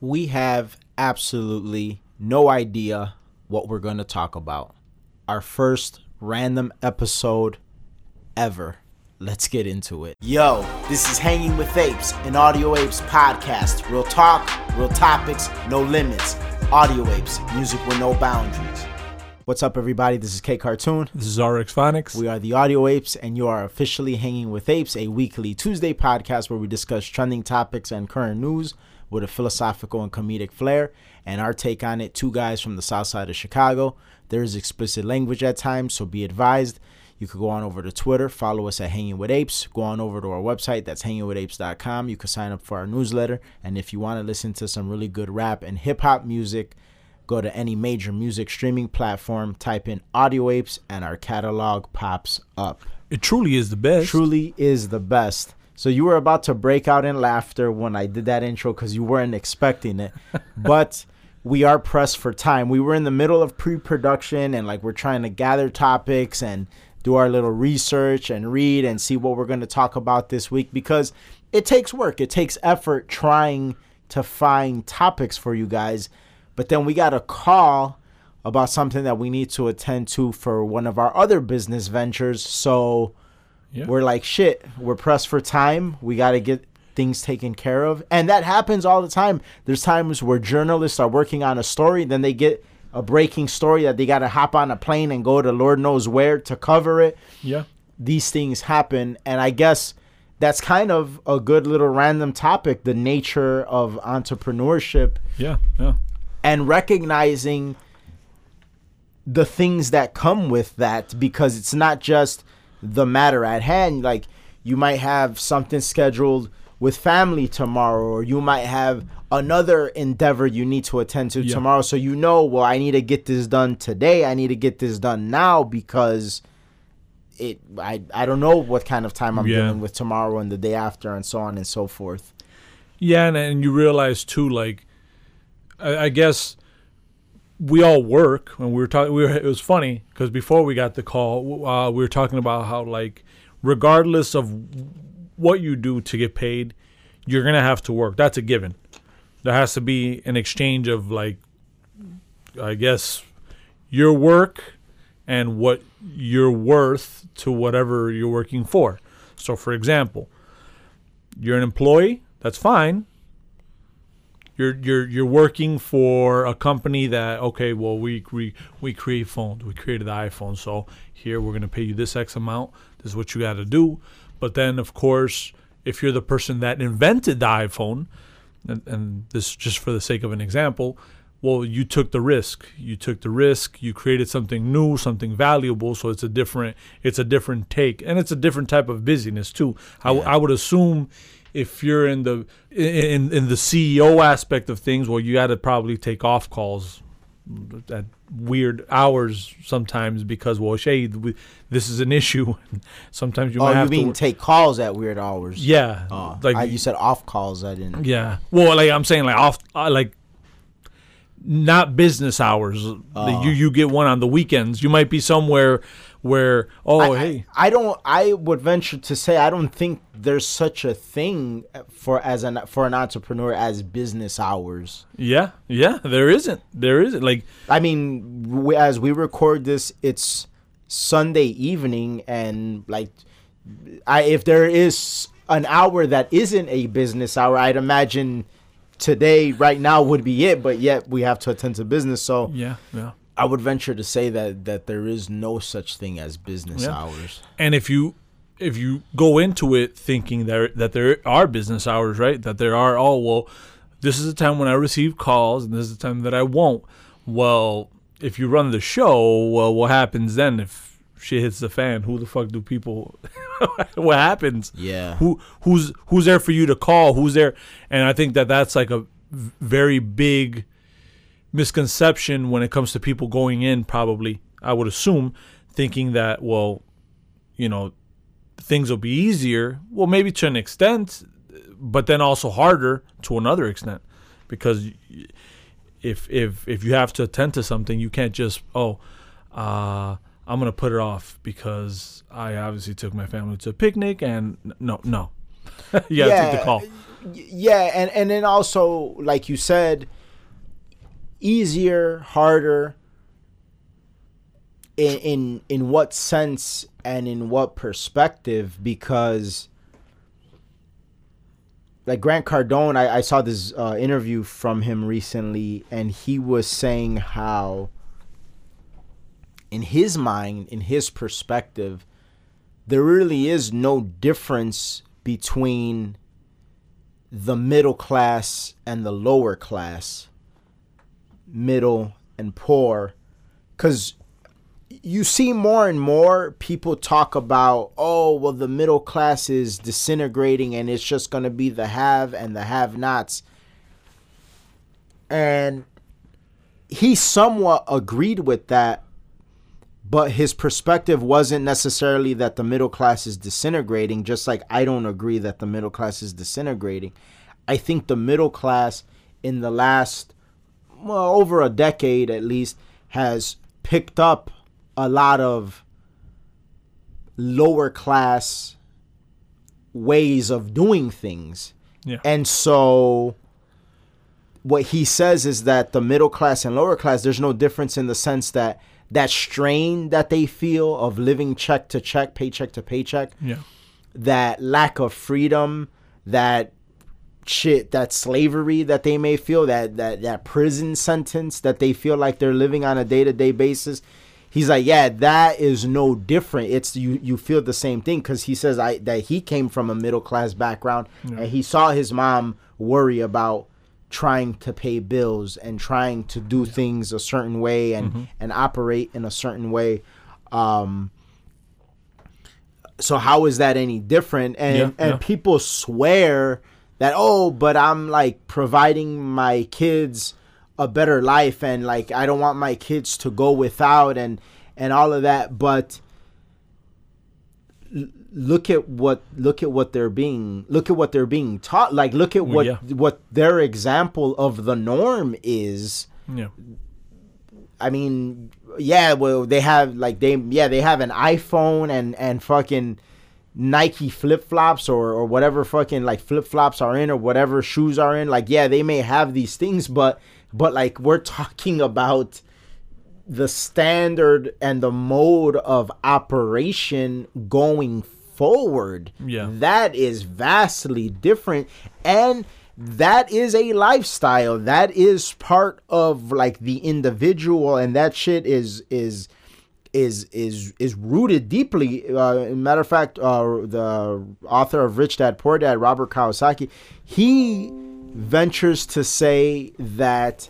we have absolutely no idea what we're going to talk about. Our first random episode ever. Let's get into it. Yo, this is Hanging with Apes, an Audio Apes podcast. Real talk, real topics, no limits. Audio Apes, music with no boundaries. What's up, everybody? This is K Cartoon. This is RX Phonics. We are the Audio Apes, and you are officially Hanging with Apes, a weekly Tuesday podcast where we discuss trending topics and current news with a philosophical and comedic flair. And our take on it, two guys from the south side of Chicago. There is explicit language at times, so be advised. You could go on over to Twitter, follow us at Hanging with Apes. Go on over to our website, that's hangingwithapes.com. You can sign up for our newsletter. And if you want to listen to some really good rap and hip hop music, go to any major music streaming platform, type in Audio Apes, and our catalog pops up. It truly is the best. Truly is the best. So you were about to break out in laughter when I did that intro because you weren't expecting it. but we are pressed for time. We were in the middle of pre-production and like we're trying to gather topics and do our little research and read and see what we're going to talk about this week because it takes work. It takes effort trying to find topics for you guys. But then we got a call about something that we need to attend to for one of our other business ventures. So yeah. we're like, shit, we're pressed for time. We got to get things taken care of. And that happens all the time. There's times where journalists are working on a story, then they get a breaking story that they got to hop on a plane and go to Lord knows where to cover it. Yeah. These things happen. And I guess that's kind of a good little random topic the nature of entrepreneurship. Yeah. Yeah. And recognizing the things that come with that because it's not just the matter at hand. Like you might have something scheduled with family tomorrow, or you might have another endeavor you need to attend to yeah. tomorrow. So you know, well, I need to get this done today. I need to get this done now because it. I I don't know what kind of time I'm yeah. dealing with tomorrow and the day after, and so on and so forth. Yeah, and and you realize too, like, I, I guess we all work and we were talking we were, it was funny because before we got the call uh, we were talking about how like regardless of what you do to get paid you're gonna have to work. That's a given. There has to be an exchange of like i guess your work and what you're worth to whatever you're working for. So for example you're an employee that's fine you're you're you're working for a company that okay, well we we we create phones, we created the iPhone, so here we're gonna pay you this X amount. This is what you got to do. But then of course, if you're the person that invented the iPhone, and, and this just for the sake of an example, well you took the risk. You took the risk. You created something new something valuable. So it's a different it's a different take. And it's a different type of busyness too. Yeah. I, I would assume if you're in the in in the CEO aspect of things, well, you got to probably take off calls at weird hours sometimes because well, hey, this is an issue. sometimes you oh, might have you mean to take calls at weird hours? Yeah, oh, like I, you said off calls. I didn't. Yeah, well, like I'm saying, like off, uh, like not business hours. Oh. You you get one on the weekends. You might be somewhere where oh I, hey I, I, don't I would venture to say I don't think there's such a thing for as an for an entrepreneur as business hours. Yeah, yeah, there isn't. There isn't. Like I mean, we, as we record this, it's Sunday evening, and like I if there is an hour that isn't a business hour, I'd imagine today right now would be it but yet we have to attend to business so yeah yeah I would venture to say that that there is no such thing as business yeah. hours. And if you if you go into it thinking that that there are business hours, right? That there are oh well, this is the time when I receive calls and this is the time that I won't. Well, if you run the show, well, what happens then if shit hits the fan? Who the fuck do people? what happens? Yeah. Who who's who's there for you to call? Who's there? And I think that that's like a very big misconception when it comes to people going in probably i would assume thinking that well you know things will be easier well maybe to an extent but then also harder to another extent. Because if if if you have to attend to something you can't just oh uh, i'm gonna put it off because i obviously took my family to a picnic and no no. You gotta yeah, take the call. yeah, and and then also like you said, easier, harder. In in in what sense and in what perspective? Because like Grant Cardone, I, I saw this uh, interview from him recently, and he was saying how, in his mind, in his perspective, there really is no difference between the middle class and the lower class, middle and poor, because you see more and more people talk about, oh, well, the middle class is disintegrating and it's just going to be the have and the have nots. And he somewhat agreed with that, but his perspective wasn't necessarily that the middle class is disintegrating, just like I don't agree that the middle class is disintegrating. I think the middle class in the last, well, over a decade at least, has picked up a lot of lower class ways of doing things. Yeah. And so what he says is that the middle class and lower class there's no difference in the sense that that strain that they feel of living check to check, paycheck to paycheck, Yeah. that lack of freedom, that shit, that slavery that they may feel, that that that prison sentence that they feel like they're living on a day-to-day basis. He's like, yeah, that is no different. It's you. You feel the same thing because he says I that he came from a middle class background and he saw his mom worry about trying to pay bills and trying to do things a certain way and and operate in a certain way. Um, so how is that any different? And Yeah, and yeah. people swear that oh, but I'm like providing my kids a better life and like I don't want my kids to go without and and all of that, but look at what look at what they're being look at what they're being taught like look at what yeah. what their example of the norm is Yeah. I mean, yeah, well, they have like they yeah they have an iPhone and and fucking Nike flip flops or or whatever fucking like flip flops are in or whatever shoes are in. Like yeah, they may have these things, but but like we're talking about the standard and the mode of operation going forward. Yeah. That is vastly different and that is a lifestyle. That is part of like the individual and that shit is is is is is rooted deeply. Uh, matter of fact, uh, the author of Rich Dad Poor Dad, Robert Kawasaki, he ventures to say that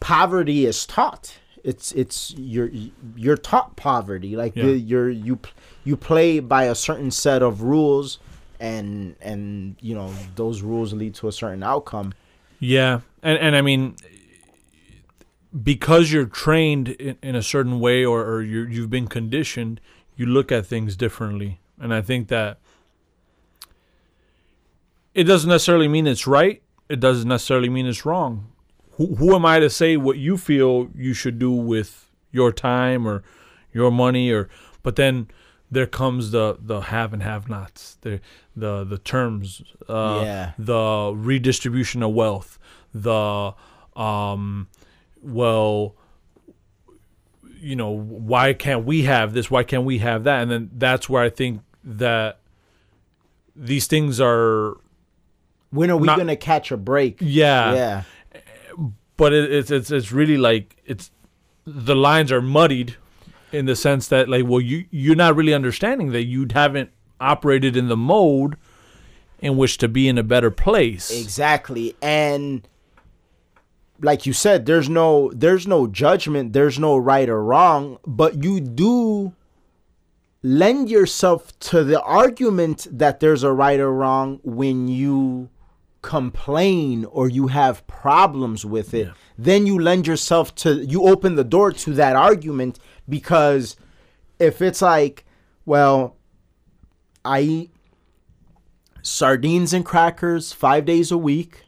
poverty is taught. It's it's you're you're taught poverty. Like Yeah. the, you're you you play by a certain set of rules, and and you know those rules lead to a certain outcome. Yeah, and and I mean, because you're trained in, in a certain way, or, or you're, you've been conditioned, you look at things differently, and I think that it doesn't necessarily mean it's right. It doesn't necessarily mean it's wrong. Who, who am I to say what you feel you should do with your time or your money or? But then there comes the the have and have nots. The the the terms. Uh, Yeah. The redistribution of wealth. The um, well, you know, why can't we have this? Why can't we have that? And then that's where I think that these things are When are we Not- gonna catch a break? yeah, yeah. but it, it's it's it's really like it's the lines are muddied in the sense that like well you you're not really understanding that you haven't operated in the mode in which to be in a better place Exactly. And like you said, there's no there's no judgment, there's no right or wrong, but you do lend yourself to the argument that there's a right or wrong when you complain or you have problems with it. Yeah. Then you lend yourself to you open the door to that argument because if it's like, well, I eat sardines and crackers five days a week.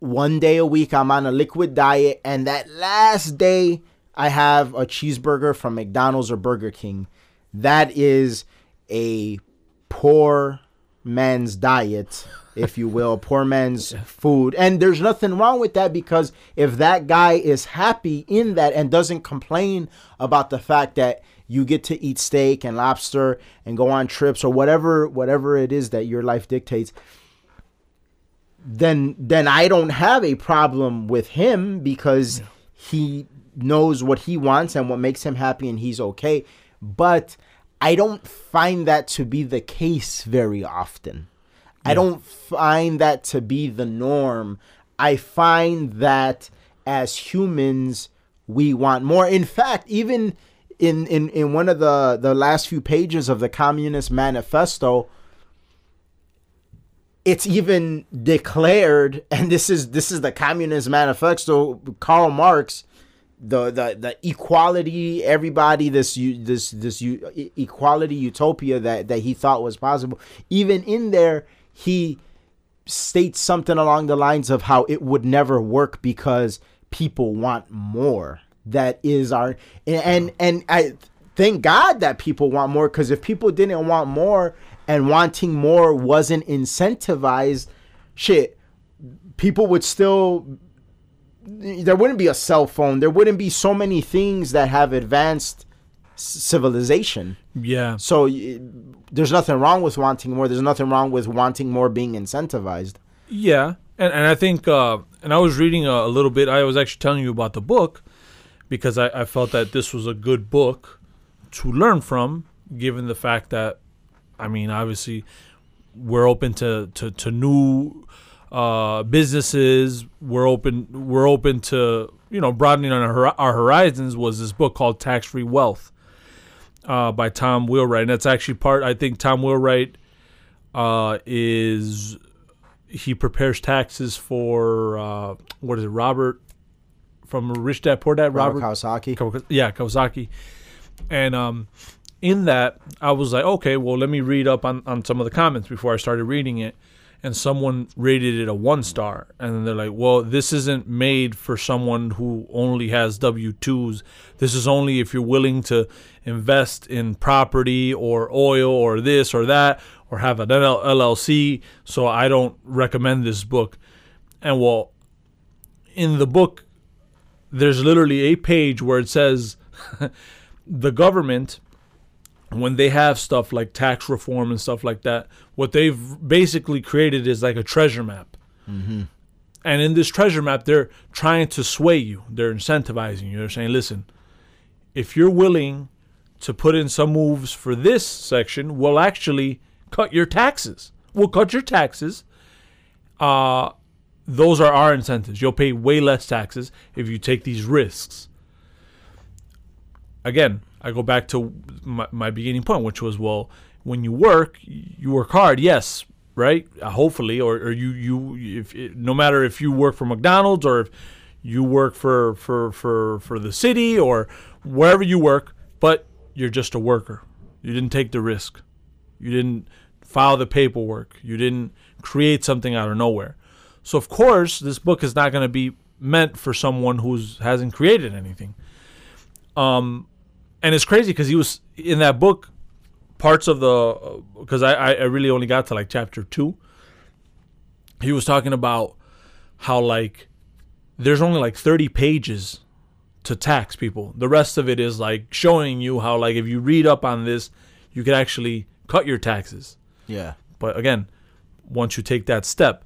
One day a week, I'm on a liquid diet, and that last day, I have a cheeseburger from McDonald's or Burger King. That is a poor man's diet. if you will, poor man's food. And there's nothing wrong with that because if that guy is happy in that and doesn't complain about the fact that you get to eat steak and lobster and go on trips or whatever whatever it is that your life dictates, then then I don't have a problem with him because he knows what he wants and what makes him happy and he's okay. But I don't find that to be the case very often. I don't find that to be the norm. I find that as humans, we want more. In fact, even in, in, in one of the, the last few pages of the Communist Manifesto, it's even declared, and this is this is the Communist Manifesto, Karl Marx, the the the equality, everybody, this this this equality utopia that that he thought was possible. Even in there, he states something along the lines of how it would never work because people want more. That is our and and I thank God that people want more because if people didn't want more and wanting more wasn't incentivized, shit, people would still there wouldn't be a cell phone. There wouldn't be so many things that have advanced civilization. Yeah. So y- there's nothing wrong with wanting more. There's nothing wrong with wanting more being incentivized. Yeah, and and I think, uh, and I was reading a, a little bit. I was actually telling you about the book because I, I felt that this was a good book to learn from, given the fact that, I mean, obviously, we're open to to, to new uh, businesses. We're open. We're open to you know broadening on our, our horizons. Was this book called Tax Free Wealth uh, by Tom Wheelwright? And that's actually part. I think Tom Wheelwright uh, is he prepares taxes for uh, what is it, Robert from Rich Dad Poor Dad, Robert Robert, Kawasaki. Kawa- yeah, Kawasaki, and um, in that I was like, okay, well, let me read up on on some of the comments before I started reading it, and someone rated it a one star, and they're like, well, this isn't made for someone who only has W twos. This is only if you're willing to invest in property or oil or this or that or have an LLC. So I don't recommend this book. And well, in the book, there's literally a page where it says the government when they have stuff like tax reform and stuff like that what they've basically created is like a treasure map. And in this treasure map they're trying to sway you. They're incentivizing you. They're saying listen if you're willing to put in some moves for this section we'll actually cut your taxes. We'll cut your taxes. Uh those are our incentives. You'll pay way less taxes if you take these risks. Again, I go back to my, my beginning point, which was well, when you work, you work hard, yes, right? Uh, hopefully, or, or you you if no matter if you work for McDonald's or if you work for for for for the city or wherever you work, but you're just a worker. You didn't take the risk. You didn't file the paperwork. You didn't create something out of nowhere. So of course, this book is not going to be meant for someone who's hasn't created anything. Um, and it's crazy because he was in that book. Parts of the because I I I really only got to like chapter two. He was talking about how like there's only like 30 pages to tax people. The rest of it is like showing you how like if you read up on this, you could actually cut your taxes. Yeah. But again, once you take that step,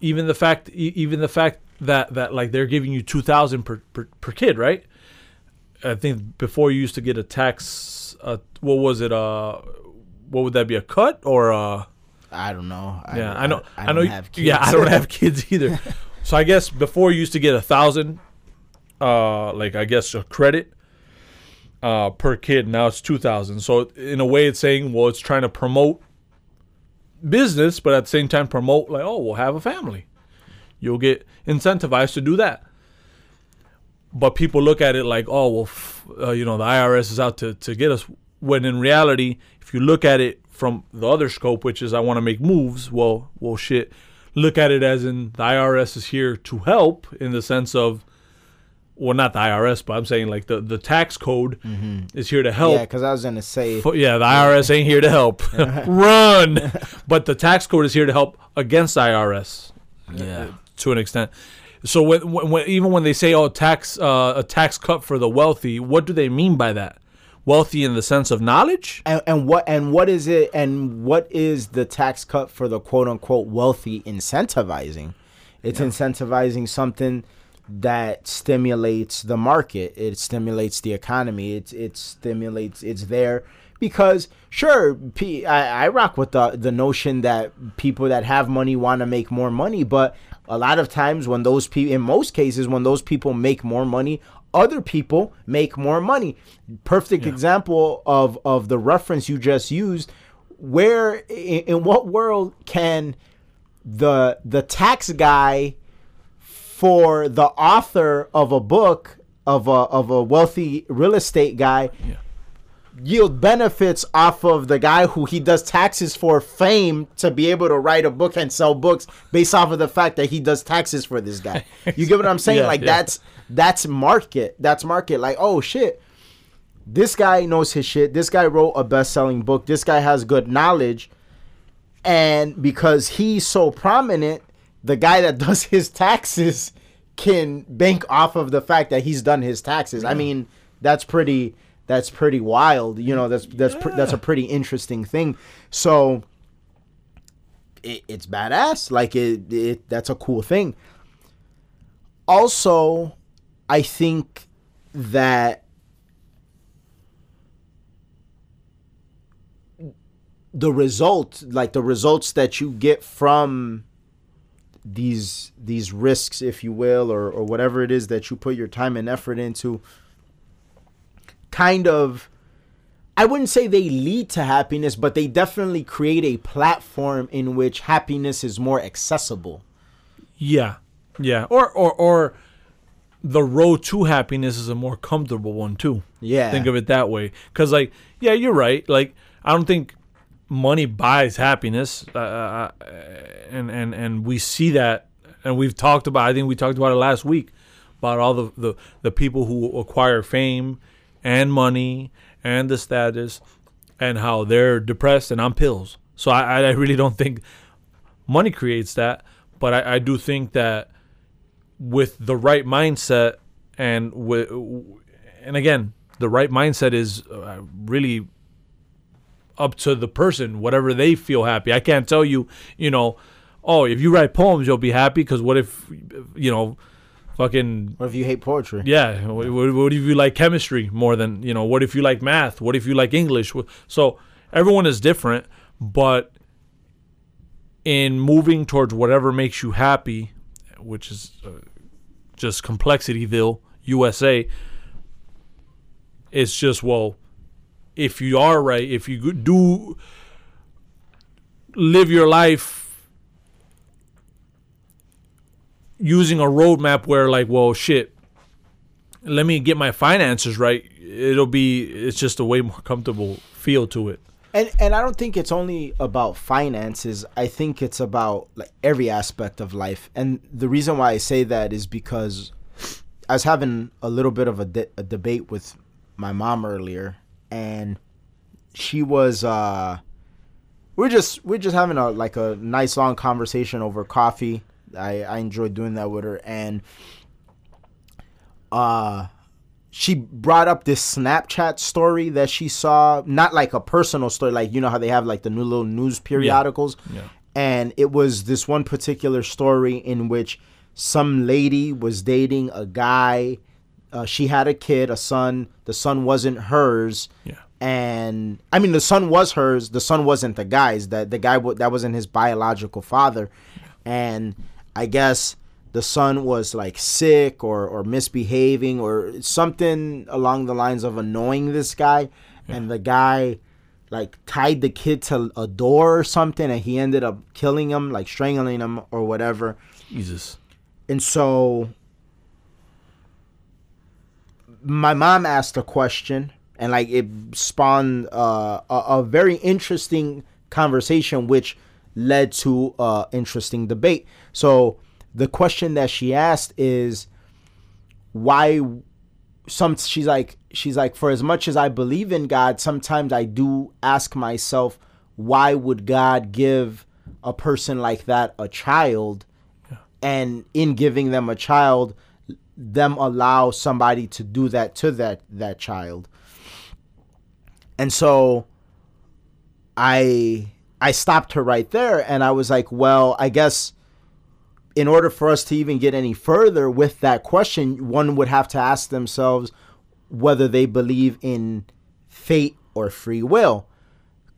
even the fact, even the fact that that like they're giving you two thousand per, per per kid, right? I think before you used to get a tax. Uh, what was it? Uh, what would that be? A cut or a? I don't know. I, Yeah, I know. I, I, don't know. you- have kids. Yeah, I don't have kids either. so I guess before you used to get a thousand, uh, like I guess a credit, uh, per kid. Now it's two thousand. So in a way, it's saying, well, it's trying to promote business, but at the same time promote like, oh, we'll have a family. You'll get incentivized to do that. But people look at it like, oh, well, f- uh, you know, the IRS is out to, to get us. When in reality, if you look at it from the other scope, which is I want to make moves, well, well, shit. Look at it as in the IRS is here to help in the sense of well, not the IRS, but I'm saying like the, the tax code is here to help. Yeah, because I was gonna say Fu- yeah, the IRS ain't here to help. Run! But the tax code is here to help against IRS yeah. to an extent. So when, when, even when they say oh tax uh, a tax cut for the wealthy, what do they mean by that? Wealthy in the sense of knowledge? And, and what and what is it and what is the tax cut for the quote unquote wealthy incentivizing? It's incentivizing something that stimulates the market. It stimulates the economy. It it stimulates. It's there because sure, P, I, I rock with the the notion that people that have money want to make more money, but a lot of times when those people, in most cases, when those people make more money, other people make more money. Perfect example of of the reference you just used. Where in, in what world can the the tax guy for the author of a book of a of a wealthy real estate guy Yeah. Yield benefits off of the guy who he does taxes for fame to be able to write a book and sell books based off of the fact that he does taxes for this guy. You get what I'm saying? Yeah, like yeah. that's that's market. That's market. Like, oh shit. This guy knows his shit. This guy wrote a best-selling book. This guy has good knowledge. And because he's so prominent, the guy that does his taxes can bank off of the fact that he's done his taxes. I mean, that's pretty that's pretty wild. You know, that's that's pr- that's a pretty interesting thing. So it, it's badass. Like it, it that's a cool thing. Also, I think that the result like the results that you get from these these risks if you will or or whatever it is that you put your time and effort into kind of I wouldn't say they lead to happiness but they definitely create a platform in which happiness is more accessible Yeah. Yeah. Or or or the road to happiness is a more comfortable one too. yeah Think of it that way. Cuz like yeah, you're right. Like I don't think money buys happiness. Uh, uh, and and and we see that and we've talked about I think we talked about it last week about all the the, the people who acquire fame and money and the status and how they're depressed and on pills. So I I really don't think money creates that, but I, I do think that with the right mindset and with and again the right mindset is uh, really up to the person whatever they feel happy i can't tell you you know oh if you write poems you'll be happy because what if you know fucking what if you hate poetry yeah. What, what, what if you like chemistry more than you know? What if you like math? What if you like English? So everyone is different, but in moving towards whatever makes you happy, which is uh, just Complexityville, USA. It's just well, if you are right, if you do live your life using a roadmap where like well shit let me get my finances right it'll be it's just a way more comfortable feel to it and and I don't think it's only about finances. I think it's about like every aspect of life. And the reason why I say that is because I was having a little bit of a, de- a debate with my mom earlier, and she was uh, we're just we're just having a like a nice long conversation over coffee. I I enjoyed doing that with her, and uh she brought up this Snapchat story that she saw, not like a personal story, like you know how they have like the new little news periodicals. Yeah. And it was this one particular story in which some lady was dating a guy. Uh, she had a kid, a son. The son wasn't hers. Yeah. And I mean, the son was hers. The son wasn't the guy's. That the guy w- that wasn't his biological father. And I guess the son was like sick or or misbehaving or something along the lines of annoying this guy. And the guy like tied the kid to a door or something and he ended up killing him like strangling him or whatever. Jesus. And so my mom asked a question and like it spawned uh, a, a very interesting conversation which led to uh interesting debate. So the question that she asked is why some she's like she's like for as much as I believe in God, sometimes I do ask myself why would God give a person like that a child? And in giving them a child them allow somebody to do that to that that child. And so I I stopped her right there and I was like, well, I guess in order for us to even get any further with that question, one would have to ask themselves whether they believe in fate or free will.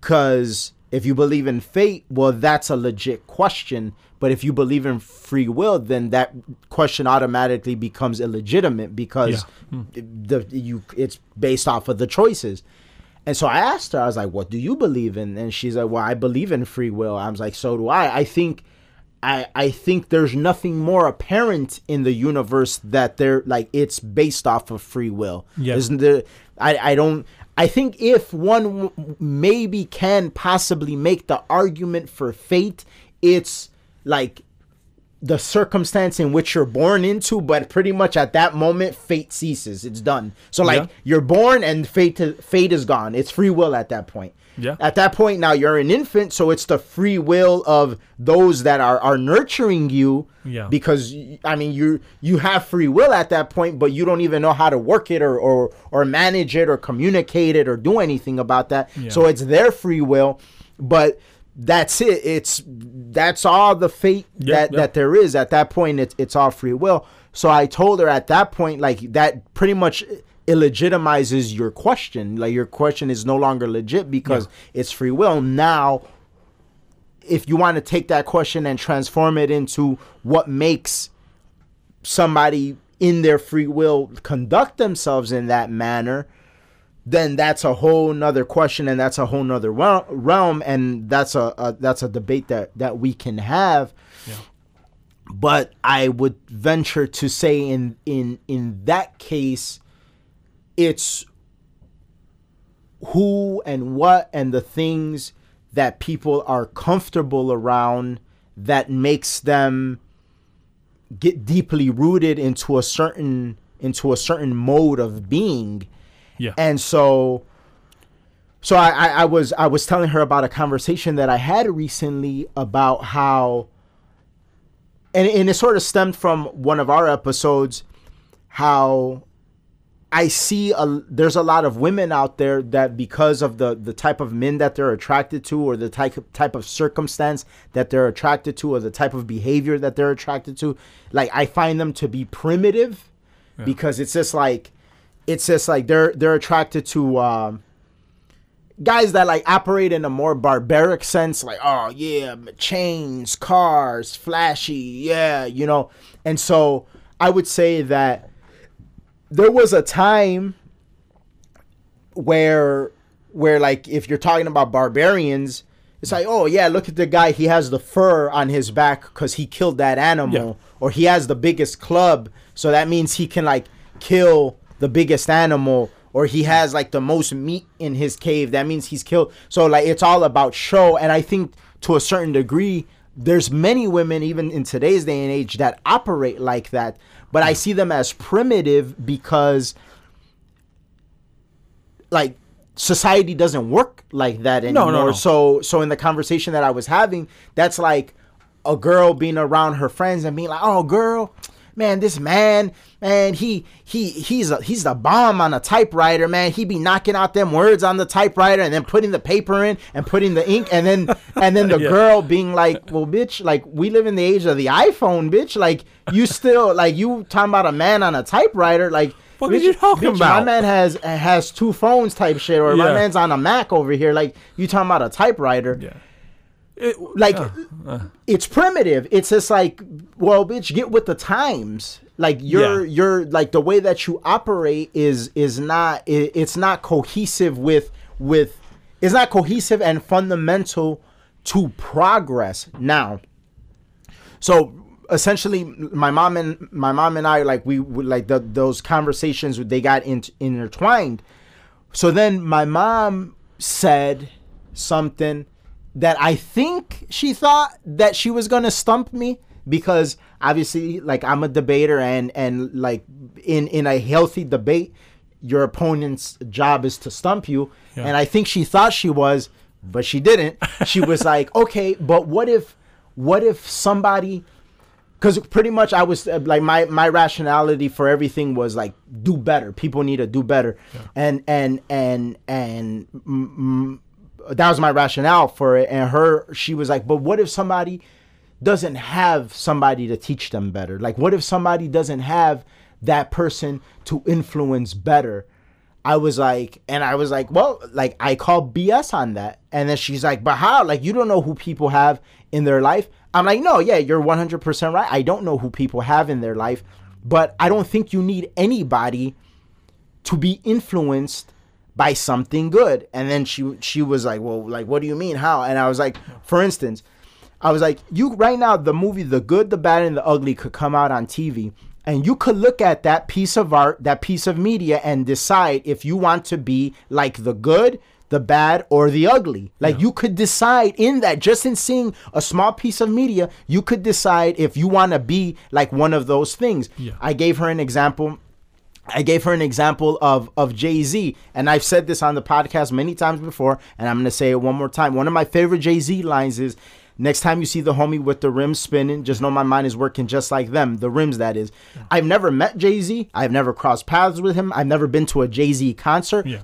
Because if you believe in fate, well, that's a legit question. But if you believe in free will, then that question automatically becomes illegitimate because Yeah. Hmm. the you it's based off of the choices. And so I asked her, I was like, "What do you believe in?" And she's like, "Well, I believe in free will." I was like, "So do I." I think, I I think there's nothing more apparent in the universe that they're like it's based off of free will. Yeah. Isn't there? I I don't. I think if one w- maybe can possibly make the argument for fate, it's like the circumstance in which you're born into, but pretty much at that moment, fate ceases. It's done. So like Yeah. you're born and fate fate is gone. It's free will at that point. Yeah. At that point, now you're an infant, so it's the free will of those that are are nurturing you. Yeah. Because I mean, you you have free will at that point, but you don't even know how to work it or or or manage it or communicate it or do anything about that. Yeah. So it's their free will, but that's it. It's that's all the fate Yeah, that yeah. that there is at that point. It's it's all free will. So I told her at that point, like that, pretty much illegitimizes your question. Like your question is no longer legit because it's free will. Now, if you want to take that question and transform it into what makes somebody in their free will conduct themselves in that manner then that's a whole nother question and that's a whole nother realm and that's a, a that's a debate that that we can have Yeah. but i would venture to say in in in that case it's who and what and the things that people are comfortable around that makes them get deeply rooted into a certain into a certain mode of being Yeah. and so so I, I, I was I was telling her about a conversation that I had recently about how and, and it sort of stemmed from one of our episodes how I see a there's a lot of women out there that because of the the type of men that they're attracted to or the type type of circumstance that they're attracted to or the type of behavior that they're attracted to like I find them to be primitive because it's just like it's just like they're they're attracted to um guys that like operate in a more barbaric sense like oh yeah chains cars flashy yeah you know and so i would say that there was a time where where like if you're talking about barbarians it's like oh yeah look at the guy he has the fur on his back because he killed that animal Yeah. or he has the biggest club so that means he can like kill the biggest animal or he has like the most meat in his cave that means he's killed so like it's all about show and i think to a certain degree there's many women even in today's day and age that operate like that but i see them as primitive because like society doesn't work like that No, anymore no, no. so so in the conversation that i was having that's like a girl being around her friends and being like oh girl man this man man he he he's a he's the bomb on a typewriter man. He be knocking out them words on the typewriter and then putting the paper in and putting the ink and then and then the Yeah. girl being like well bitch like we live in the age of the iphone bitch. Like you still like you talking about a man on a typewriter like What are you talking bitch, my man has has two phones type shit or my man's on a mac over here. Like you talking about a typewriter. Yeah. It, like uh, it's primitive. It's just like well bitch get with the times. Like you're Yeah. you're like the way that you operate is is not it, it's not cohesive with with it's not cohesive and fundamental to progress now. So essentially my mom and my mom and i like we would like the, those conversations they got in, intertwined. So then my mom said something that I think she thought that she was gonna stump me because obviously like I'm a debater and and like in in a healthy debate your opponent's job is to stump you Yeah. and I think she thought she was but she didn't she was like okay but what if what if somebody because pretty much I was uh, like my my rationality for everything was like do better. People need to do better, and and and and mm, mm, that was my rationale for it. And her, she was like, but what if somebody doesn't have somebody to teach them better? Like, what if somebody doesn't have that person to influence better? I was like, and I was like, well, like I call BS on that. And then she's like, but how? Like, you don't know who people have in their life. I'm like, no, yeah, you're 100% right. I don't know who people have in their life, but I don't think you need anybody to be influenced by something good. And then she she was like, well, like, what do you mean? How? And I was like, for instance, I was like, you right now, the movie The Good, the Bad, and the Ugly could come out on TV. And you could look at that piece of art, that piece of media, and decide if you want to be like the good, the bad, or the ugly. Like you could decide in that, just in seeing a small piece of media, you could decide if you want to be like one of those things. Yeah. I gave her an example. I gave her an example of of Jay Z, and I've said this on the podcast many times before, and I'm gonna say it one more time. One of my favorite Jay Z lines is, "Next time you see the homie with the rims spinning, just know my mind is working just like them. The rims, that is." I've never met Jay Z. I've never crossed paths with him. I've never been to a Jay Z concert. Yeah.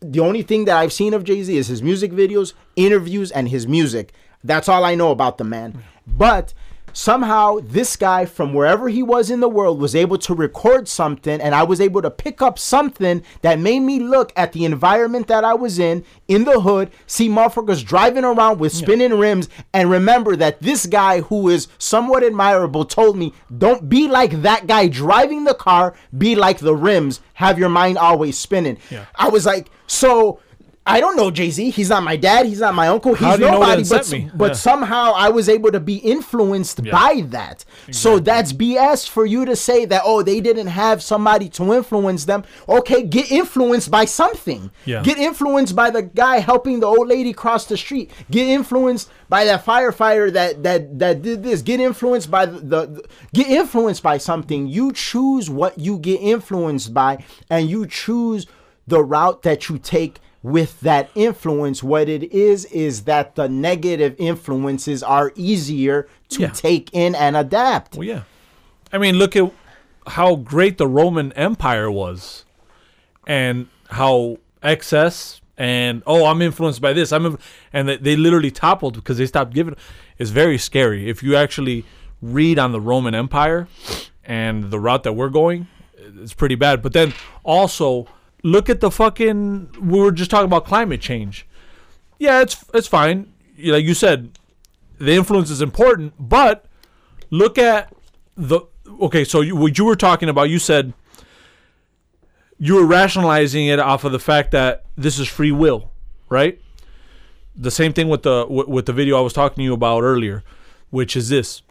The only thing that I've seen of Jay Z is his music videos, interviews, and his music. That's all I know about the man. But somehow this guy from wherever he was in the world was able to record something and I was able to pick up something that made me look at the environment that I was in in the hood, see motherfuckers driving around with spinning rims and remember that this guy who is somewhat admirable told me don't be like that guy driving the car, be like the rims, have your mind always spinning. Yeah. I was like, so I don't know Jay Z. He's not my dad. He's not my uncle. He's How do you nobody. But, but Yeah. somehow I was able to be influenced by that. So that's BS for you to say that, oh, they didn't have somebody to influence them. Okay, get influenced by something. Yeah. Get influenced by the guy helping the old lady cross the street. Get influenced by that firefighter that that that did this. Get influenced by the, the, the get influenced by something. You choose what you get influenced by and you choose the route that you take with that influence what it is is that the negative influences are easier to Yeah. take in and adapt Well, yeah. I mean, look at how great the Roman Empire was, and how excess and oh, I'm influenced by this. I'm, and they, they literally toppled because they stopped giving. It's very scary if you actually read on the Roman Empire and the route that we're going. It's pretty bad. But then also look at the fucking. We were just talking about climate change. Yeah, it's it's fine. Like you said, the influence is important, but look at the okay so you, what you were talking about you said you were rationalizing it off of the fact that this is free will right the same thing with the with, with the video i was talking to you about earlier which is this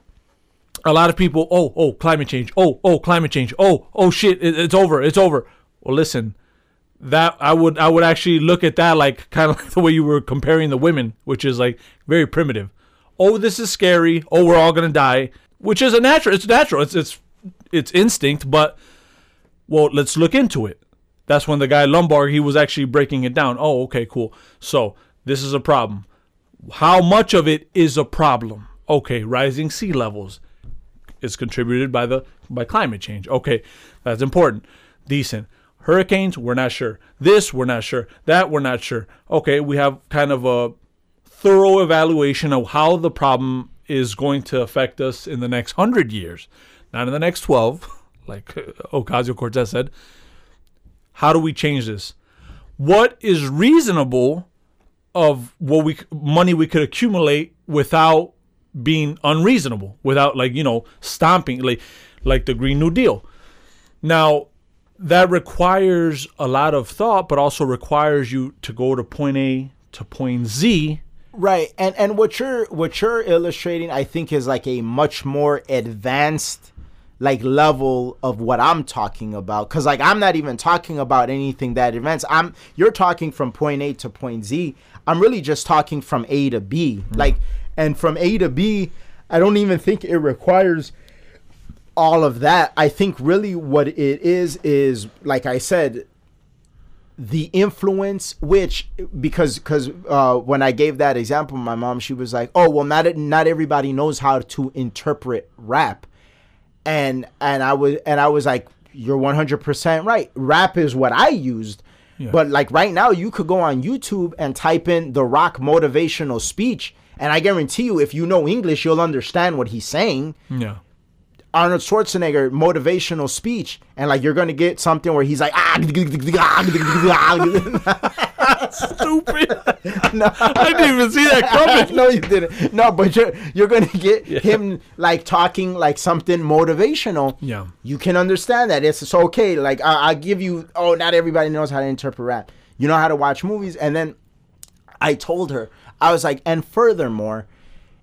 a lot of people oh oh climate change oh oh climate change oh oh shit it, it's over it's over well listen that I would I would actually look at that like kind of like the way you were comparing the women, which is like very primitive. Oh, this is scary. Oh, we're all gonna die, which is a natural. It's natural. It's it's it's instinct, but well, let's look into it. That's when the guy Lomborg he was actually breaking it down. Oh, okay, cool. So this is a problem. How much of it is a problem? Okay, rising sea levels is contributed by the by climate change. Okay, that's important. Decent. Hurricanes, we're not sure. This, we're not sure. That, we're not sure. Okay, we have kind of a thorough evaluation of how the problem is going to affect us in the next hundred years, not in the next twelve, like Ocasio Cortez said. How do we change this? What is reasonable of what we money we could accumulate without being unreasonable, without like you know stomping like like the Green New Deal. Now that requires a lot of thought, but also requires you to go to point A to point Z. Right, and and what you're what you're illustrating, I think, is like a much more advanced like level of what I'm talking about. Cause like I'm not even talking about anything that advanced. I'm you're talking from point A to point Z. I'm really just talking from A to B. Hmm. Like, and from A to B, I don't even think it requires all of that, I think really what it is is like I said, the influence which because because uh, when I gave that example, my mom she was like, "Oh, well, not not everybody knows how to interpret rap," and and I was and I was like, "You're 100 percent right. Rap is what I used." Yeah. But like right now, you could go on YouTube and type in the Rock motivational speech, and I guarantee you, if you know English, you'll understand what he's saying. Yeah. Arnold Schwarzenegger motivational speech, and like you're gonna get something where he's like, ah, Stupid. no, I didn't even see that coming. no, you didn't. No, but you're you're gonna get him like talking like something motivational. Yeah. you can understand that it's, it's okay. Like I, I give you, oh, not everybody knows how to interpret rap. You know how to watch movies, and then I told her, I was like, and furthermore,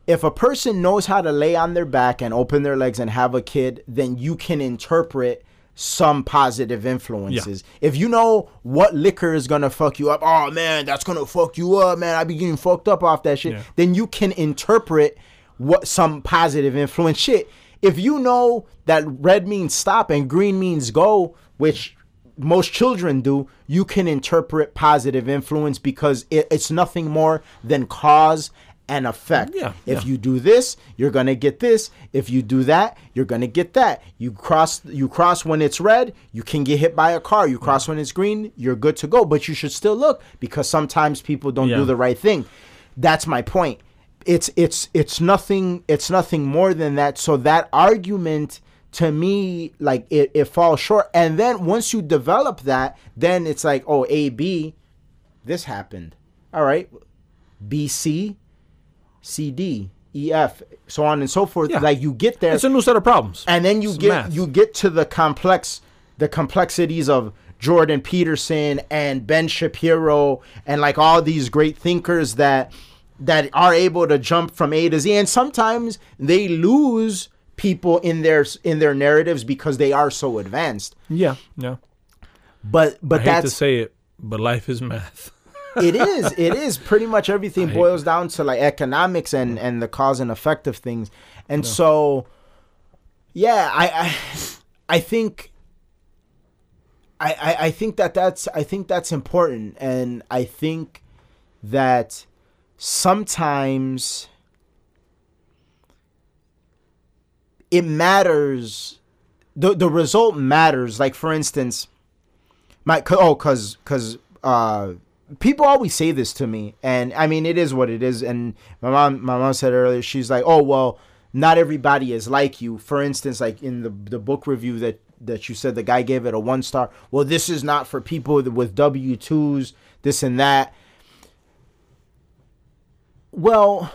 if a person knows how to lay on their back and open their legs and have a kid, then you can interpret some positive influences. If you know what liquor is gonna fuck you up, oh man, that's gonna fuck you up, man. I be getting fucked up off that shit. Yeah. Then you can interpret what some positive influence shit. If you know that red means stop and green means go, which most children do, you can interpret positive influence because it, it's nothing more than cause and effect. Yeah, if yeah. you do this, you're gonna get this. If you do that, you're gonna get that. You cross you cross when it's red, you can get hit by a car. You cross when it's green, you're good to go. But you should still look because sometimes people don't Yeah. do the right thing. That's my point. It's it's it's nothing it's nothing more than that. So that argument to me like it, it falls short. And then once you develop that, then it's like, oh A B, this happened. All right. B C C D E F so on and so forth. Yeah. Like you get there It's a new set of problems. and then you It's get math. you get to the complex the complexities of Jordan Peterson and Ben Shapiro and like all these great thinkers that that are able to jump from A to Z and sometimes they lose people in their in their narratives because they are so advanced yeah. Yeah. but but I hate to say it, but life is math. It is. It is pretty much everything boils down to like economics and and the cause and effect of things. And so yeah i i, I think I, I i think that that's i think that's important. And i think that sometimes it matters the the result matters. Like for instance my oh cuz cuz uh people always say this to me and i mean it is what it is and my mom my mom said earlier she's like oh well not everybody is like you. For instance like in the the book review that that you said the guy gave it a one star well this is not for people with w2s this and that. Well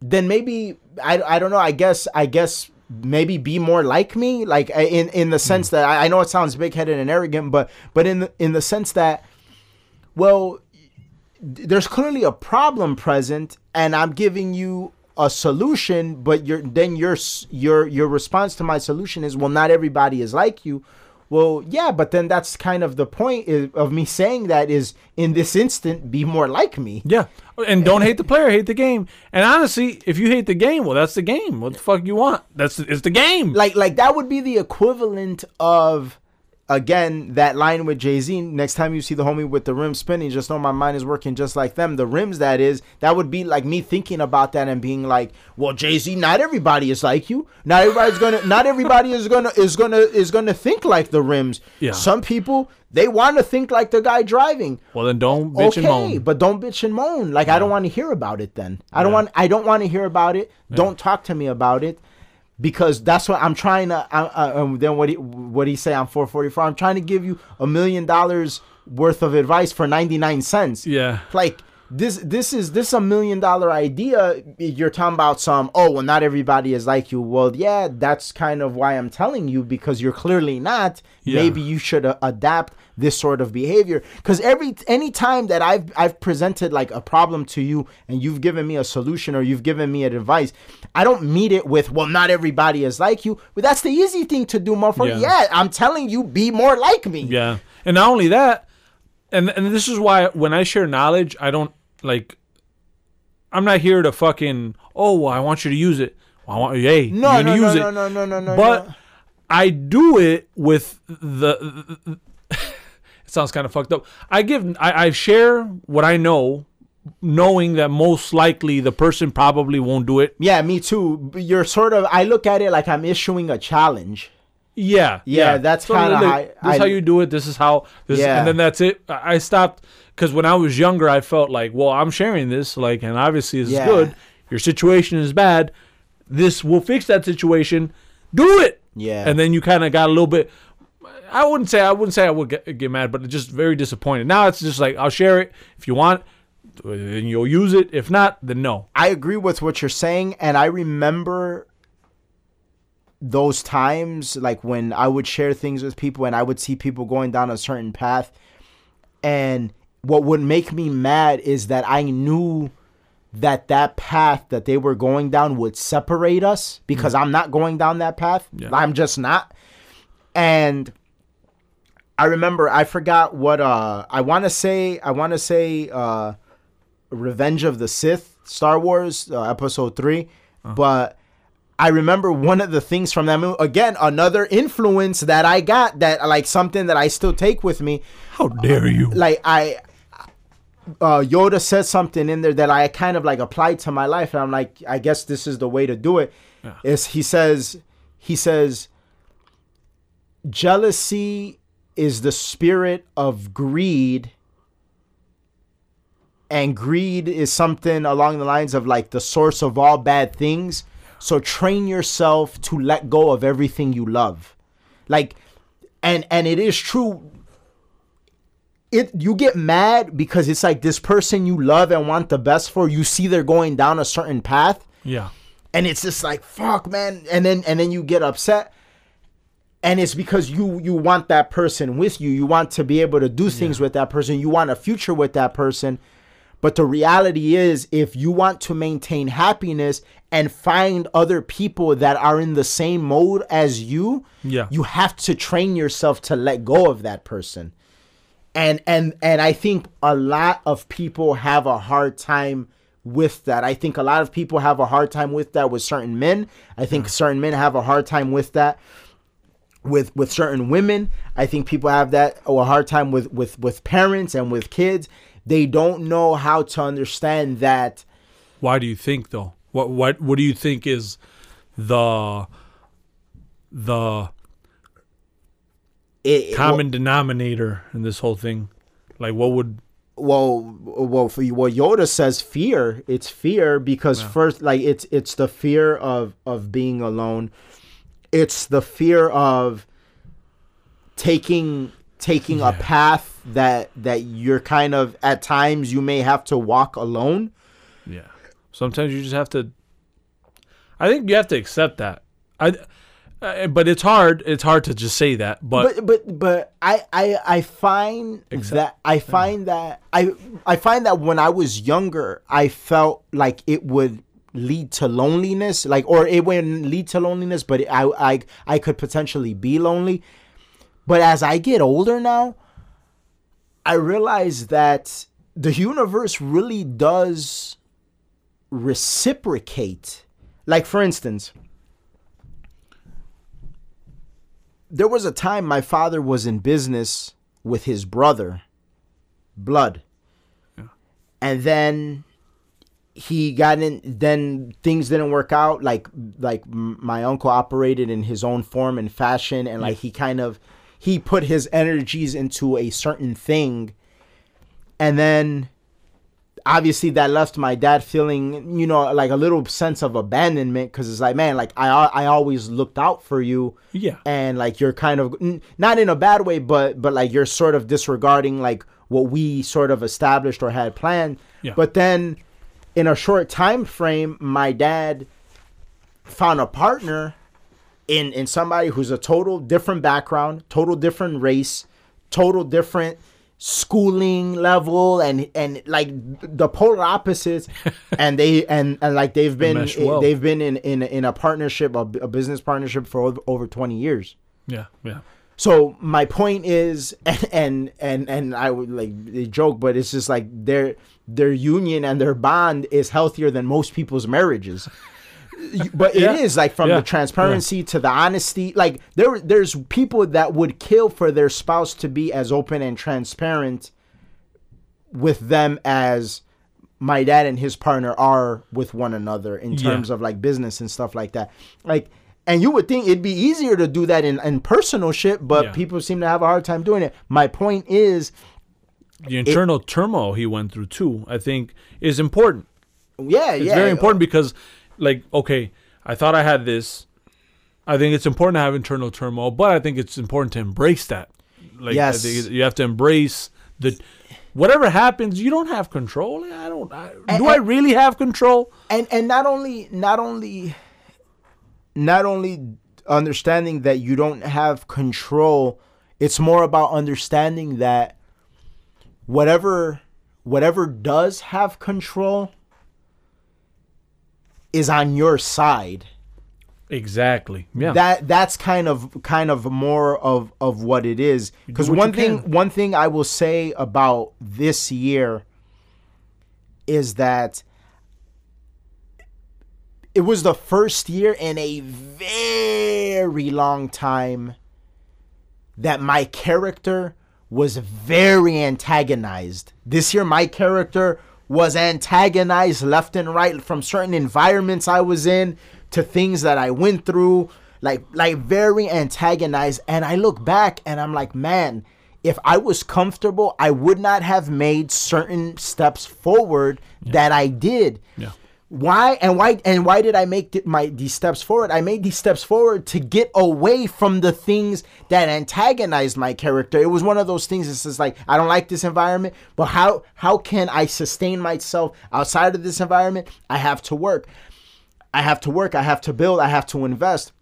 then maybe I, I don't know i guess i guess maybe be more like me like in in the sense hmm. that I, I know it sounds big-headed and arrogant but but in the, in the sense that well there's clearly a problem present and i'm giving you a solution but your then your your your response to my solution is well not everybody is like you well yeah but then that's kind of the point is, of me saying that is in this instant be more like me Yeah. And don't hate the player, hate the game. And honestly, if you hate the game, well, that's the game. What the fuck you want? That's it's the game. like like that would be the equivalent of again that line with Jay-Z next time you see the homie with the rim spinning just know my mind is working just like them the rims that is that would be like me thinking about that and being like well Jay-Z not everybody is like you not everybody's gonna not everybody is gonna is gonna is gonna think like the rims Yeah. some people they want to think like the guy driving Well, then don't bitch okay, and moan. but don't bitch and moan. Like I don't want to hear about it. Then I don't Yeah. want. I don't want to hear about it. Don't talk to me about it, because that's what I'm trying to. Uh, uh, um, then what? He, what he say? I'm 444. I'm trying to give you a million dollars worth of advice for 99 cents. Yeah. Like this. This is this a million dollar idea. You're talking about some. Oh well, not everybody is like you. Well, yeah, that's kind of why I'm telling you because you're clearly not. Yeah. Maybe you should uh, adapt this sort of behavior because every any time that I've I've presented like a problem to you and you've given me a solution or you've given me an advice, I don't meet it with well not everybody is like you. But that's the easy thing to do, motherfucker. Yeah. Yeah, I'm telling you, be more like me. Yeah. And not only that, and and this is why when I share knowledge, I don't like I'm not here to fucking oh, well, I want you to use it. I want hey, No, you're no, gonna no, use no, it. no, no, no, no. but no. I do it with the. it sounds kind of fucked up. I give. I, I share what I know, knowing that most likely the person probably won't do it. yeah, me too. You're sort of. I look at it like I'm issuing a challenge. Yeah, Yeah, that's kinda look, how This is how you do it. This is how. This Yeah. and then that's it. I I stopped because when I was younger, I felt like, well, I'm sharing this, like, and obviously this Yeah. is good. Your situation is bad. This will fix that situation. Do it. Yeah. And then you kind of got a little bit. I wouldn't say I wouldn't say I would get, get mad, but just very disappointed. Now it's just like I'll share it if you want, then you'll use it. If not, then no. I agree with what you're saying, and I remember those times like when I would share things with people and I would see people going down a certain path and what would make me mad is that I knew that that path that they were going down would separate us because I'm not going down that path. Yeah. I'm just not. And I remember I forgot what uh I want to say I want to say uh Revenge of the Sith, Star Wars, uh, Episode 3. But I remember one of the things from that movie, again, another influence that I got that, like, something that I still take with me. How dare you? Like, I, uh, Yoda said something in there that I kind of like applied to my life. And I'm like, I guess this is the way to do it. Is he says, he says, jealousy is the spirit of greed and greed is something along the lines of like the source of all bad things so train yourself to let go of everything you love. Like and and it is true. It you get mad because it's like this person you love and want the best for you see they're going down a certain path. Yeah. and it's just like fuck man. And then and then you get upset. And it's because you you want that person with you. You want to be able to do things with that person. You want a future with that person but the reality is if you want to maintain happiness and find other people that are in the same mode as you Yeah. you have to train yourself to let go of that person and and and I think a lot of people have a hard time with that. I think a lot of people have a hard time with that with certain men. I think mm. certain men have a hard time with that with with certain women. I think people have that a hard time with with with parents and with kids. They don't know how to understand that. Why do you think though? What what what do you think is the the it, common denominator in this whole thing? Like what would well well for you well yoda says fear. It's fear because first like it's it's the fear of of being alone. It's the fear of taking taking a path that that you're kind of at times you may have to walk alone yeah. Sometimes you just have to I think you have to accept that. I uh, but it's hard. It's hard to just say that. But, but but but I I I find Accept- that I find that I I find that when I was younger, I felt like it would lead to loneliness, like or it wouldn't lead to loneliness, but I I I could potentially be lonely. But as I get older now, I realize that the universe really does reciprocate. Like for instance, there was a time my father was in business with his brother, Blood. And then he got in then things didn't work out like like my uncle operated in his own form and fashion and like he kind of he put his energies into a certain thing and then obviously that left my dad feeling you know like a little sense of abandonment because it's like man like i i always looked out for you Yeah. and like you're kind of not in a bad way but but like you're sort of disregarding like what we sort of established or had planned Yeah. but then in a short time frame my dad found a partner in in somebody who's a total different background total different race total different schooling level and and like the polar opposites and they and and like they've been mesh well. they've been in in in a partnership a, a business partnership for over, over 20 years Yeah. Yeah. so my point is and and and i would like they joke but it's just like their their union and their bond is healthier than most people's marriages But Yeah. it is like from Yeah. the transparency to the honesty. Like there, there's people that would kill for their spouse to be as open and transparent with them as my dad and his partner are with one another in Yeah. terms of like business and stuff like that. Like, and you would think it'd be easier to do that in, in personal shit, but Yeah. people seem to have a hard time doing it. My point is, The internal turmoil he went through too, I think, is important. yeah, It's yeah, very important because, like, okay, I thought I had this. I think it's important to have internal turmoil, but I think it's important to embrace that. Like, Yes. You have to embrace the whatever happens. You don't have control. I don't. I, do I really have control? and and not only not only not only understanding that you don't have control it's more about understanding that whatever whatever does have control is on your side Exactly. Yeah. that that's kind of kind of more of of what it is because one thing can. one thing i will say about this year is that it was the first year in a very long time that my character was very antagonized. This year, my character was antagonized left and right from certain environments I was in to things that I went through, like like very antagonized. And I look back and I'm like, man, if I was comfortable, I would not have made certain steps forward that I did yeah. Why and why and why did I make th- my these steps forward? I made these steps forward to get away from the things that antagonized my character. It was one of those things. It's just like I don't like this environment, but how how can I sustain myself outside of this environment? I have to work. I have to work. I have to build. I have to invest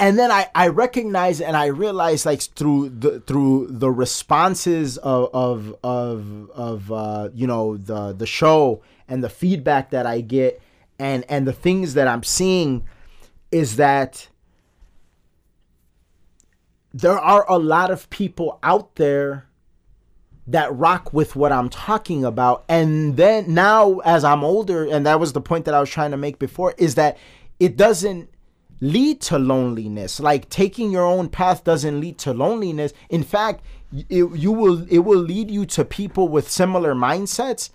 and then I, I recognize and I realize like through the through the responses of of of, of uh, you know the the show and the feedback that I get and and the things that I'm seeing is that there are a lot of people out there that rock with what I'm talking about. And then now, as I'm older, and that was the point that I was trying to make before, is that it doesn't lead to loneliness. Like taking your own path doesn't lead to loneliness. In fact, it, you will it will lead you to people with similar mindsets.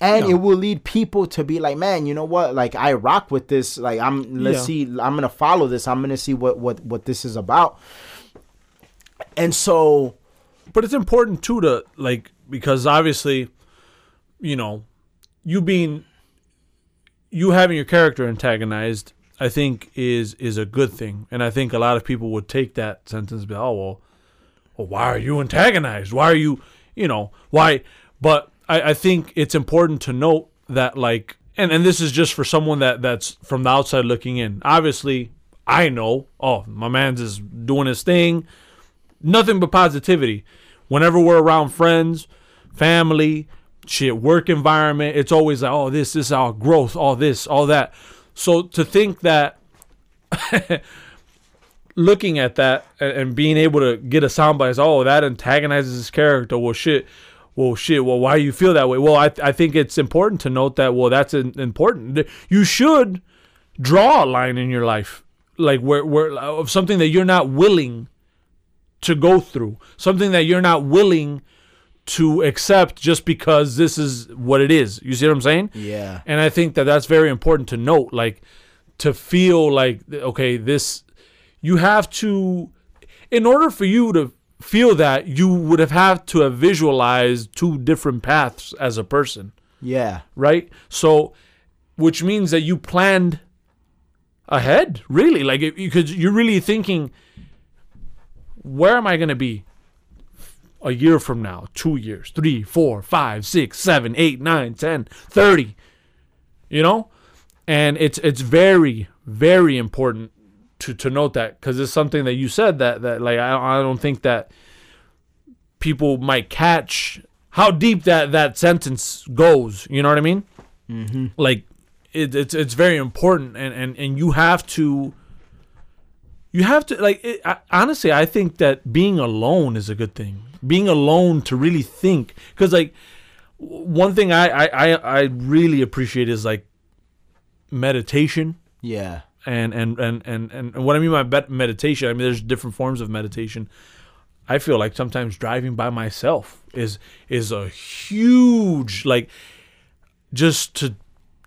And Yeah. it will lead people to be like, man, you know what? Like I rock with this. Like I'm let's Yeah. see, I'm gonna follow this. I'm gonna see what what what this is about. And so but it's important too to like because obviously you know you being you having your character antagonized i think is is a good thing and i think a lot of people would take that sentence and be oh well, well why are you antagonized why are you you know why but i i think it's important to note that like and and this is just for someone that that's from the outside looking in obviously i know oh my man's is doing his thing nothing but positivity. Whenever we're around friends, family, shit, work environment, it's always like, oh, this, this is our growth, all this, all that. So to think that looking at that and, and being able to get a soundbite is, oh, that antagonizes his character. Well, shit. Well, shit. Well, why do you feel that way? Well, I, I think it's important to note that. Well, that's important. You should draw a line in your life, like where where of something that you're not willing to go through, something that you're not willing to accept just because this is what it is. You see what I'm saying? yeah. And I think that that's very important to note, like to feel like okay, this you have to in order for you to feel that you would have had to have visualized two different paths as a person, Yeah. right? So which means that you planned ahead, really. Like because you're really thinking where am I going to be a year from now, two years, three, four, five, six, seven, eight, nine, ten, thirty? You know, and it's it's very very important to to note that because it's something that you said that that like I I don't think that people might catch how deep that that sentence goes. You know what I mean? Mm-hmm. Like it, it's it's very important, and and and you have to you have to like it, I, honestly i think that being alone is a good thing being alone to really think because like one thing I, I i i really appreciate is like meditation Yeah. And and and and and what I mean by meditation, I mean there's different forms of meditation. I feel like sometimes driving by myself is is a huge like just to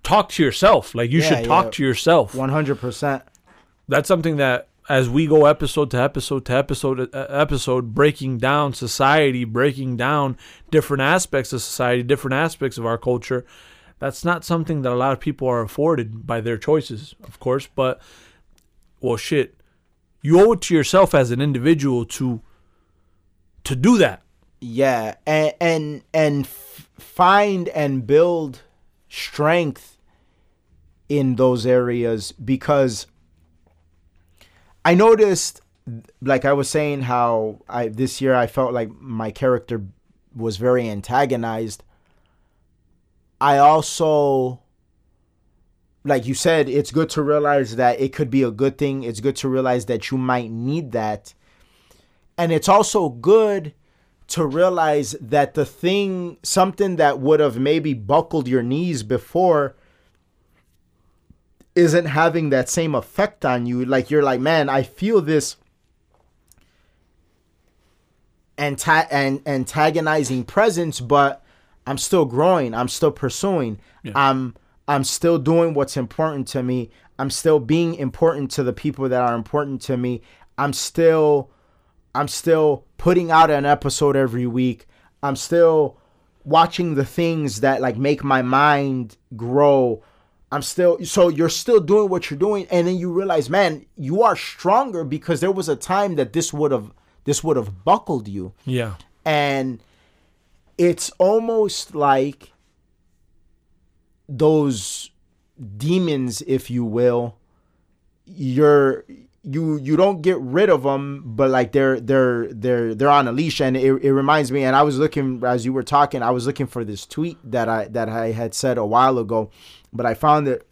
talk to yourself. Like you Yeah, should talk yeah. to yourself. One hundred percent. That's something that as we go episode to episode to episode uh, episode breaking down society, breaking down different aspects of society, different aspects of our culture, that's not something that a lot of people are afforded by their choices, of course, but well shit. You owe it to yourself as an individual to to do that. Yeah, and and and f- find and build strength in those areas because I noticed like I was saying how I this year I felt like my character was very antagonized. I also like you said it's good to realize that it could be a good thing. It's good to realize that you might need that. And it's also good to realize that the thing, something that would have maybe buckled your knees before, isn't having that same effect on you. Like you're like, man, I feel this anta- and antagonizing presence, but I'm still growing. I'm still pursuing. I'm I'm still doing what's important to me. I'm still being important to the people that are important to me. I'm still I'm still putting out an episode every week. I'm still watching the things that like make my mind grow. I'm still so you're still doing what you're doing and then you realize, man, you are stronger because there was a time that this would have this would have buckled you. Yeah. And it's almost like those demons if you will you're you you don't get rid of them but like they're they're they're they're on a leash. And it, it reminds me and i was looking as you were talking i was looking for this tweet that i that i had said a while ago but i found it.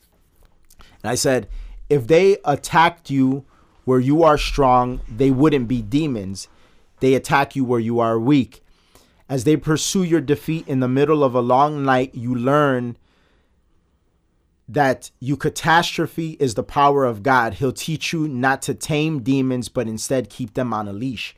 And i said if they attacked you where you are strong they wouldn't be demons. They attack you where you are weak as they pursue your defeat in the middle of a long night you learn that eucatastrophe is the power of God. He'll teach you not to tame demons, but instead keep them on a leash.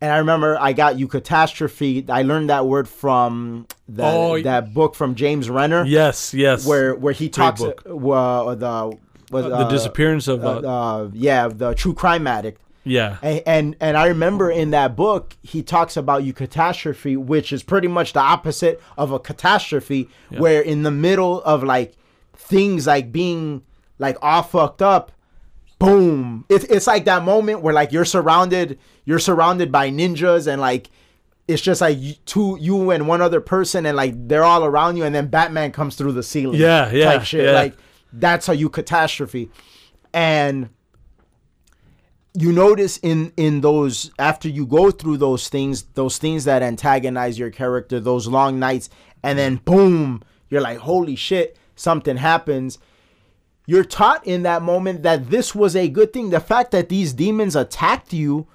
And I remember I got eucatastrophe. I learned that word from the, Oh, that book from James Renner, Yes, yes. where where he talks uh, the was, the disappearance of uh, uh, uh, yeah the true crime addict. Yeah. And, and and I remember in that book he talks about eucatastrophe, which is pretty much the opposite of a catastrophe, where in the middle of like things like being like all fucked up, boom. It's it's like that moment where like you're surrounded, you're surrounded by ninjas and like it's just like two you and one other person and like they're all around you and then Batman comes through the ceiling. Yeah, yeah, Type shit. yeah. Like that's how eucatastrophe. And you notice in in those after you go through those things those things that antagonize your character those long nights and then boom you're like holy shit something happens. You're taught in that moment that this was a good thing. The fact that these demons attacked you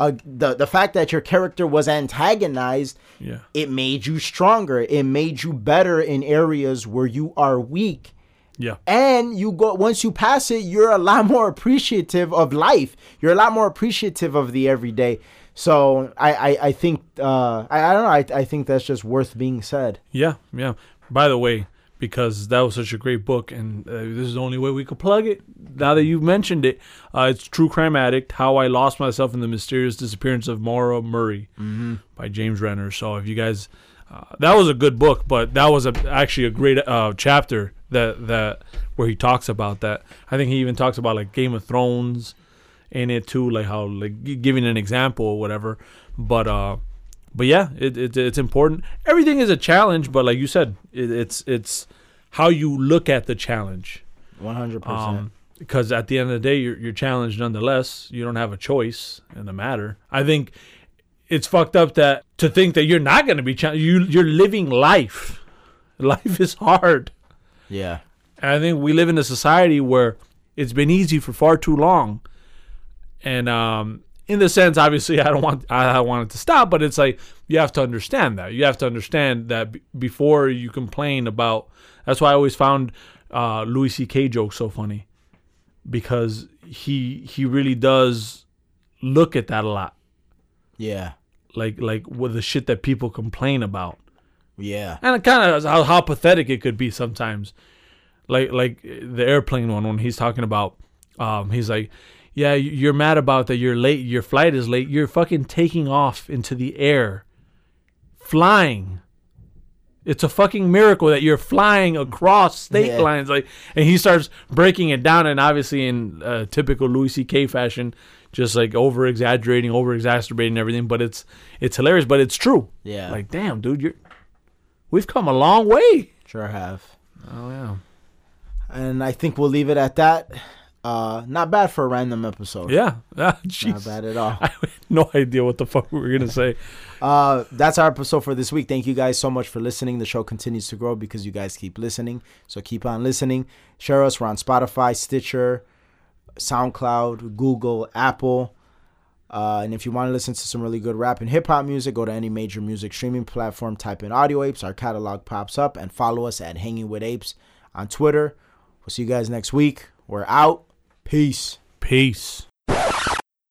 uh, the the fact that your character was antagonized Yeah. it made you stronger. It made you better in areas where you are weak Yeah. and you go once you pass it you're a lot more appreciative of life you're a lot more appreciative of the everyday so i i, I think uh I, I don't know I, I think that's just worth being said Yeah, yeah. By the way, because that was such a great book, and uh, this is the only way we could plug it. Now that you've mentioned it, uh, it's True Crime Addict: How I Lost Myself in the Mysterious Disappearance of Maura Murray by James Renner. So if you guys, uh, that was a good book, but that was a, actually a great uh, chapter that that where he talks about that. I think he even talks about like Game of Thrones in it too, like how like giving an example or whatever. But uh, but yeah, it, it it's important. Everything is a challenge, but like you said, it, it's it's how you look at the challenge. 100% Um, because at the end of the day, you're you're challenged nonetheless. You don't have a choice in the matter. I think it's fucked up that to think that you're not going to be challenged. You you're living life. Life is hard. Yeah And I think we live in a society where it's been easy for far too long. And um, in the sense, obviously, I don't want I want it to stop, but it's like you have to understand that. You have to understand that b- before you complain about. That's why I always found uh, Louis C.K. jokes so funny because he he really does look at that a lot, Yeah. like like with the shit that people complain about, Yeah. and it kind of how, how pathetic it could be sometimes, like like the airplane one when he's talking about, um, he's like. Yeah, you're mad about that. You're late. Your flight is late. You're fucking taking off into the air, flying. It's a fucking miracle that you're flying across state Yeah. lines. Like, and he starts breaking it down, and obviously in uh, typical Louis C.K. fashion, just like over exaggerating, over exacerbating everything. But it's it's hilarious, but it's true. Yeah. Like, damn, dude, you're we've come a long way. Sure have. Oh yeah, And I think we'll leave it at that. Uh, not bad for a random episode. yeah. Ah, Not bad at all. I had no idea what the fuck we were gonna say. Uh, that's our episode for this week. Thank you guys so much for listening. The show continues to grow because you guys keep listening. So keep on listening. Share us. We're on Spotify, Stitcher, SoundCloud, Google, Apple. Uh, and if you want to listen to some really good rap and hip hop music, go to any major music streaming platform, type in Audio Apes. Our catalog pops up, and follow us at Hanging with Apes on Twitter. We'll see you guys next week. We're out. Peace. Peace.